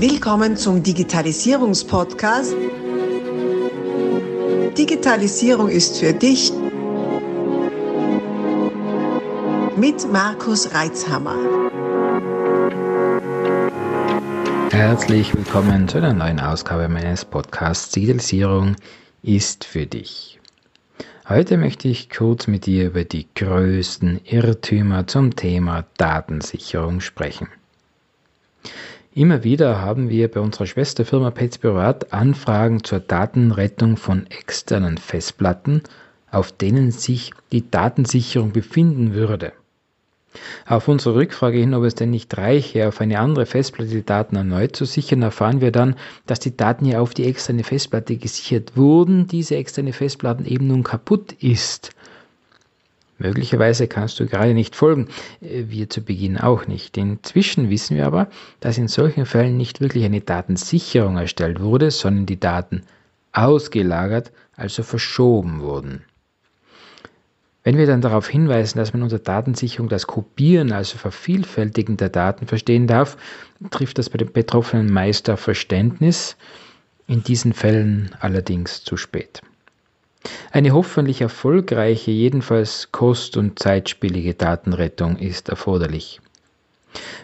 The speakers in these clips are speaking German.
Willkommen zum Digitalisierungspodcast. Digitalisierung ist für dich mit Markus Reitzhammer. Herzlich willkommen zu einer neuen Ausgabe meines Podcasts Digitalisierung ist für dich. Heute möchte ich kurz mit dir über die größten Irrtümer zum Thema Datensicherung sprechen. Immer wieder haben wir bei unserer Schwesterfirma Pets Privat Anfragen zur Datenrettung von externen Festplatten, auf denen sich die Datensicherung befinden würde. Auf unsere Rückfrage hin, ob es denn nicht reiche, auf eine andere Festplatte die Daten erneut zu sichern, erfahren wir dann, dass die Daten ja auf die externe Festplatte gesichert wurden, diese externe Festplatte eben nun kaputt ist Möglicherweise kannst du gerade nicht folgen, äh, wir zu Beginn auch nicht. Inzwischen wissen wir aber, dass in solchen Fällen nicht wirklich eine Datensicherung erstellt wurde, sondern die Daten ausgelagert, also verschoben wurden. Wenn wir dann darauf hinweisen, dass man unter Datensicherung das Kopieren, also Vervielfältigen der Daten verstehen darf, trifft das bei den Betroffenen meist auf Verständnis, in diesen Fällen allerdings zu spät. Eine hoffentlich erfolgreiche, jedenfalls kost- und zeitspielige Datenrettung ist erforderlich.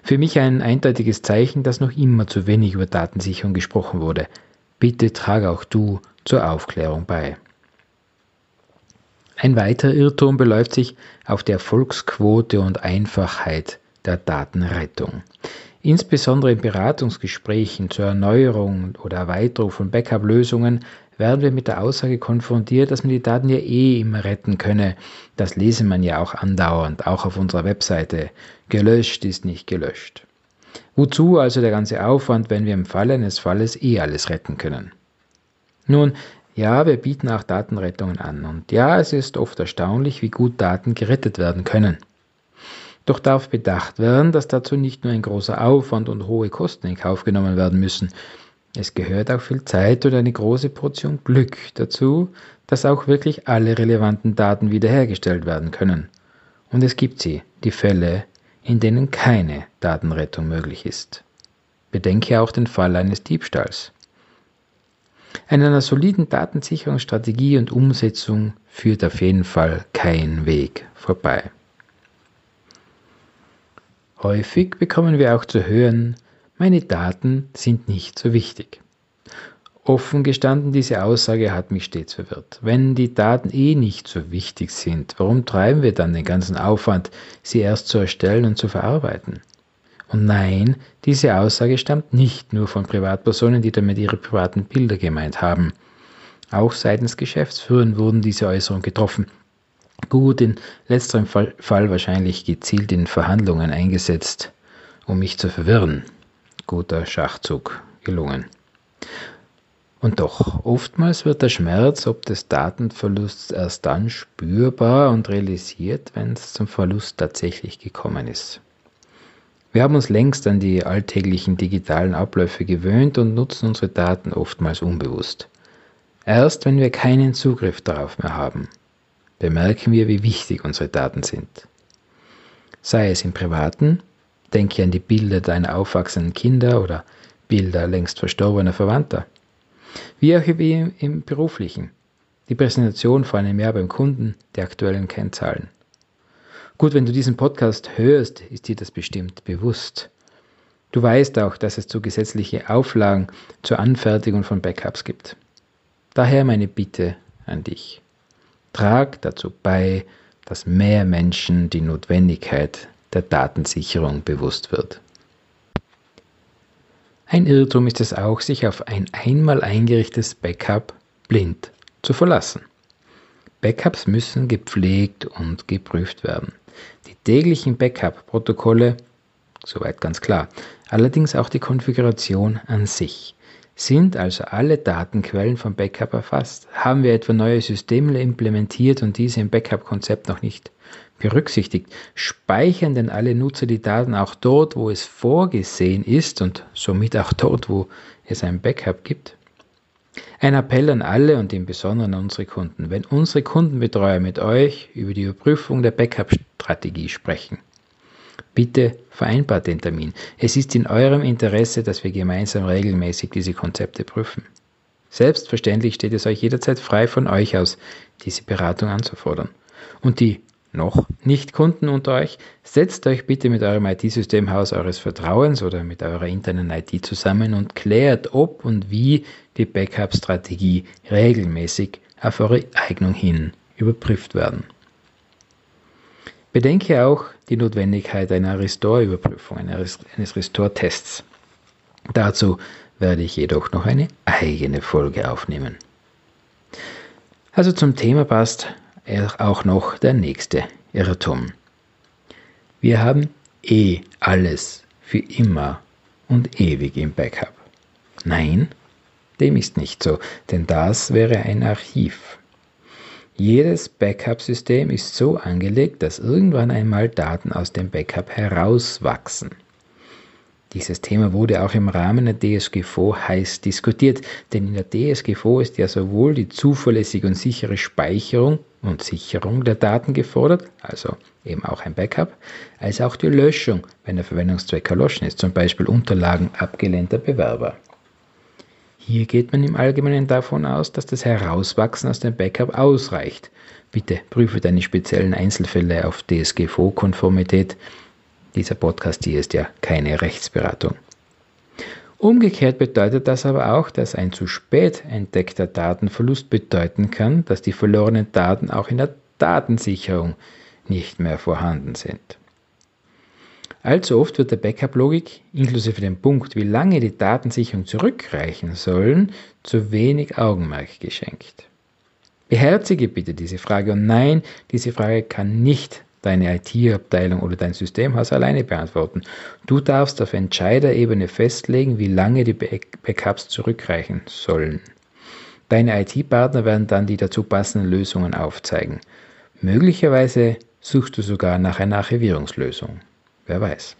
Für mich ein eindeutiges Zeichen, dass noch immer zu wenig über Datensicherung gesprochen wurde. Bitte trage auch du zur Aufklärung bei. Ein weiterer Irrtum beläuft sich auf die Erfolgsquote und Einfachheit der Datenrettung. Insbesondere in Beratungsgesprächen zur Erneuerung oder Erweiterung von Backup-Lösungen werden wir mit der Aussage konfrontiert, dass man die Daten ja eh immer retten könne. Das lese man ja auch andauernd, auch auf unserer Webseite. Gelöscht ist nicht gelöscht. Wozu also der ganze Aufwand, wenn wir im Falle eines Falles eh alles retten können? Nun, ja, wir bieten auch Datenrettungen an und ja, es ist oft erstaunlich, wie gut Daten gerettet werden können. Doch darf bedacht werden, dass dazu nicht nur ein großer Aufwand und hohe Kosten in Kauf genommen werden müssen. Es gehört auch viel Zeit und eine große Portion Glück dazu, dass auch wirklich alle relevanten Daten wiederhergestellt werden können. Und es gibt sie, die Fälle, in denen keine Datenrettung möglich ist. Bedenke auch den Fall eines Diebstahls. An einer soliden Datensicherungsstrategie und Umsetzung führt auf jeden Fall kein Weg vorbei. Häufig bekommen wir auch zu hören, meine Daten sind nicht so wichtig. Offen gestanden, diese Aussage hat mich stets verwirrt. Wenn die Daten eh nicht so wichtig sind, warum treiben wir dann den ganzen Aufwand, sie erst zu erstellen und zu verarbeiten? Und nein, diese Aussage stammt nicht nur von Privatpersonen, die damit ihre privaten Bilder gemeint haben. Auch seitens Geschäftsführern wurden diese Äußerungen getroffen. Gut, in letzterem Fall, wahrscheinlich gezielt in Verhandlungen eingesetzt, um mich zu verwirren guter Schachzug gelungen. Und doch, oftmals wird der Schmerz ob des Datenverlusts erst dann spürbar und realisiert, wenn es zum Verlust tatsächlich gekommen ist. Wir haben uns längst an die alltäglichen digitalen Abläufe gewöhnt und nutzen unsere Daten oftmals unbewusst. Erst wenn wir keinen Zugriff darauf mehr haben, bemerken wir, wie wichtig unsere Daten sind. Sei es im privaten Denke an die Bilder deiner aufwachsenden Kinder oder Bilder längst verstorbener Verwandter. Wie auch wie im beruflichen. Die Präsentation vor einem Jahr beim Kunden, die aktuellen Kennzahlen. Gut, wenn du diesen Podcast hörst, ist dir das bestimmt bewusst. Du weißt auch, dass es zu gesetzliche Auflagen zur Anfertigung von Backups gibt. Daher meine Bitte an dich. Trag dazu bei, dass mehr Menschen die Notwendigkeit der Datensicherung bewusst wird. Ein Irrtum ist es auch, sich auf ein einmal eingerichtetes Backup blind zu verlassen. Backups müssen gepflegt und geprüft werden. Die täglichen Backup-Protokolle, soweit ganz klar, allerdings auch die Konfiguration an sich. Sind also alle Datenquellen vom Backup erfasst? Haben wir etwa neue Systeme implementiert und diese im Backup-Konzept noch nicht berücksichtigt? Speichern denn alle Nutzer die Daten auch dort, wo es vorgesehen ist und somit auch dort, wo es ein Backup gibt? Ein Appell an alle und im Besonderen an unsere Kunden. Wenn unsere Kundenbetreuer mit euch über die Überprüfung der Backup-Strategie sprechen, Bitte vereinbart den Termin. Es ist in eurem Interesse, dass wir gemeinsam regelmäßig diese Konzepte prüfen. Selbstverständlich steht es euch jederzeit frei von euch aus, diese Beratung anzufordern. Und die noch nicht Kunden unter euch, setzt euch bitte mit eurem IT-Systemhaus eures Vertrauens oder mit eurer internen IT zusammen und klärt, ob und wie die Backup-Strategie regelmäßig auf eure Eignung hin überprüft werden. Bedenke auch die Notwendigkeit einer Restore-Überprüfung, eines Restore-Tests. Dazu werde ich jedoch noch eine eigene Folge aufnehmen. Also zum Thema passt auch noch der nächste Irrtum. Wir haben eh alles für immer und ewig im Backup. Nein, dem ist nicht so, denn das wäre ein Archiv. Jedes Backup-System ist so angelegt, dass irgendwann einmal Daten aus dem Backup herauswachsen. Dieses Thema wurde auch im Rahmen der DSGVO heiß diskutiert, denn in der DSGVO ist ja sowohl die zuverlässige und sichere Speicherung und Sicherung der Daten gefordert, also eben auch ein Backup, als auch die Löschung, wenn der Verwendungszweck erloschen ist, zum Beispiel Unterlagen abgelehnter Bewerber. Hier geht man im Allgemeinen davon aus, dass das Herauswachsen aus dem Backup ausreicht. Bitte prüfe deine speziellen Einzelfälle auf DSGVO-Konformität dieser Podcast hier ist ja keine Rechtsberatung. Umgekehrt bedeutet das aber auch, dass ein zu spät entdeckter Datenverlust bedeuten kann, dass die verlorenen Daten auch in der Datensicherung nicht mehr vorhanden sind. Allzu oft wird der Backup-Logik, inklusive dem Punkt, wie lange die Datensicherung zurückreichen sollen, zu wenig Augenmerk geschenkt. Beherzige bitte diese Frage und nein, diese Frage kann nicht deine IT-Abteilung oder dein Systemhaus alleine beantworten. Du darfst auf Entscheiderebene festlegen, wie lange die Backups zurückreichen sollen. Deine IT-Partner werden dann die dazu passenden Lösungen aufzeigen. Möglicherweise suchst du sogar nach einer Archivierungslösung. Wer weiß.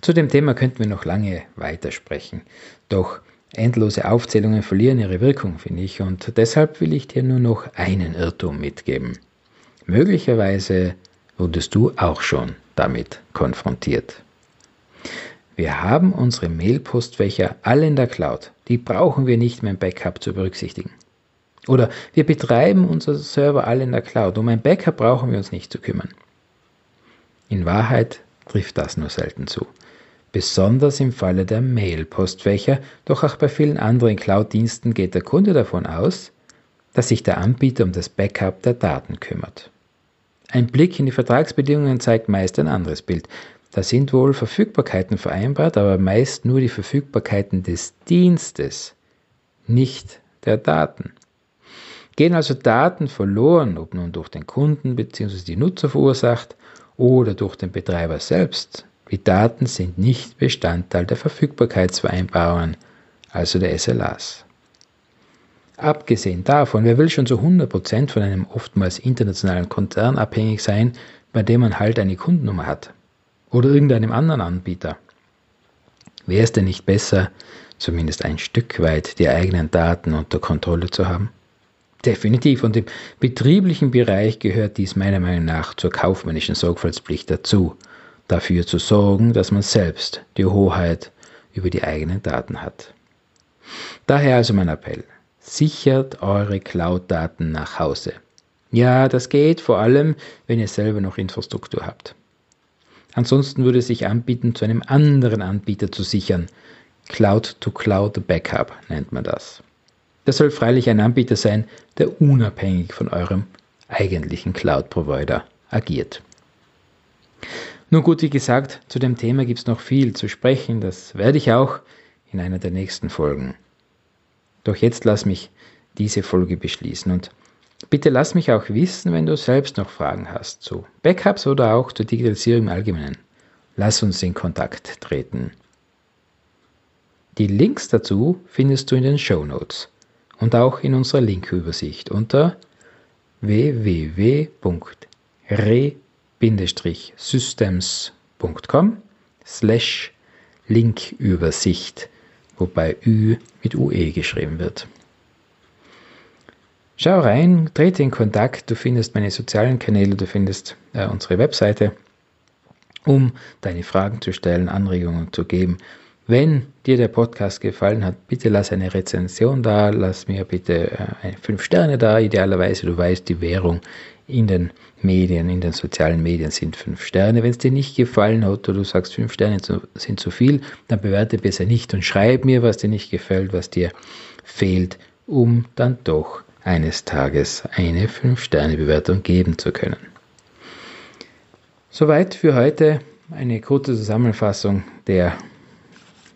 Zu dem Thema könnten wir noch lange weitersprechen. Doch endlose Aufzählungen verlieren ihre Wirkung, finde ich, und deshalb will ich dir nur noch einen Irrtum mitgeben. Möglicherweise wurdest du auch schon damit konfrontiert. Wir haben unsere Mailpostfächer alle in der Cloud. Die brauchen wir nicht mehr im Backup zu berücksichtigen. Oder wir betreiben unsere Server alle in der Cloud. Um ein Backup brauchen wir uns nicht zu kümmern. In Wahrheit trifft das nur selten zu. Besonders im Falle der Mailpostfächer, doch auch bei vielen anderen Cloud-Diensten geht der Kunde davon aus, dass sich der Anbieter um das Backup der Daten kümmert. Ein Blick in die Vertragsbedingungen zeigt meist ein anderes Bild. Da sind wohl Verfügbarkeiten vereinbart, aber meist nur die Verfügbarkeiten des Dienstes, nicht der Daten. Gehen also Daten verloren, ob nun durch den Kunden bzw. die Nutzer verursacht oder durch den Betreiber selbst, die Daten sind nicht Bestandteil der Verfügbarkeitsvereinbarungen, also der SLAs. Abgesehen davon, wer will schon zu 100% von einem oftmals internationalen Konzern abhängig sein, bei dem man halt eine Kundennummer hat? Oder irgendeinem anderen Anbieter? Wäre es denn nicht besser, zumindest ein Stück weit die eigenen Daten unter Kontrolle zu haben? Definitiv. Und im betrieblichen Bereich gehört dies meiner Meinung nach zur kaufmännischen Sorgfaltspflicht dazu, dafür zu sorgen, dass man selbst die Hoheit über die eigenen Daten hat. Daher also mein Appell sichert eure Cloud-Daten nach Hause. Ja, das geht vor allem, wenn ihr selber noch Infrastruktur habt. Ansonsten würde es sich anbieten, zu einem anderen Anbieter zu sichern. Cloud-to-Cloud Backup nennt man das. Das soll freilich ein Anbieter sein, der unabhängig von eurem eigentlichen Cloud-Provider agiert. Nun gut, wie gesagt, zu dem Thema gibt es noch viel zu sprechen. Das werde ich auch in einer der nächsten Folgen doch jetzt lass mich diese Folge beschließen und bitte lass mich auch wissen, wenn du selbst noch Fragen hast zu Backups oder auch zur Digitalisierung im Allgemeinen. Lass uns in Kontakt treten. Die Links dazu findest du in den Show Notes und auch in unserer Linkübersicht unter www.re-systems.com slash Linkübersicht wobei Ü mit UE geschrieben wird. Schau rein, trete in Kontakt, du findest meine sozialen Kanäle, du findest äh, unsere Webseite, um deine Fragen zu stellen, Anregungen zu geben. Wenn dir der Podcast gefallen hat, bitte lass eine Rezension da, lass mir bitte äh, fünf Sterne da, idealerweise, du weißt, die Währung in den Medien, in den sozialen Medien sind fünf Sterne. Wenn es dir nicht gefallen hat oder du sagst, fünf Sterne sind zu viel, dann bewerte besser nicht und schreib mir, was dir nicht gefällt, was dir fehlt, um dann doch eines Tages eine fünf Sterne Bewertung geben zu können. Soweit für heute eine kurze Zusammenfassung der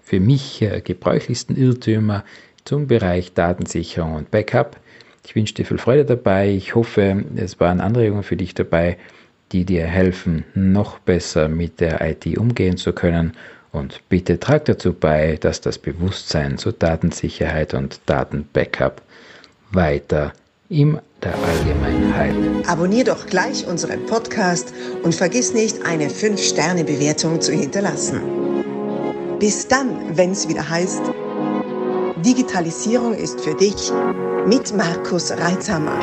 für mich äh, gebräuchlichsten Irrtümer zum Bereich Datensicherung und Backup. Ich wünsche dir viel Freude dabei. Ich hoffe, es waren Anregungen für dich dabei, die dir helfen, noch besser mit der IT umgehen zu können. Und bitte trag dazu bei, dass das Bewusstsein zur Datensicherheit und Datenbackup weiter in der Allgemeinheit. Abonnier doch gleich unseren Podcast und vergiss nicht, eine 5-Sterne-Bewertung zu hinterlassen. Bis dann, wenn es wieder heißt, Digitalisierung ist für dich mit Markus Reitzhammer.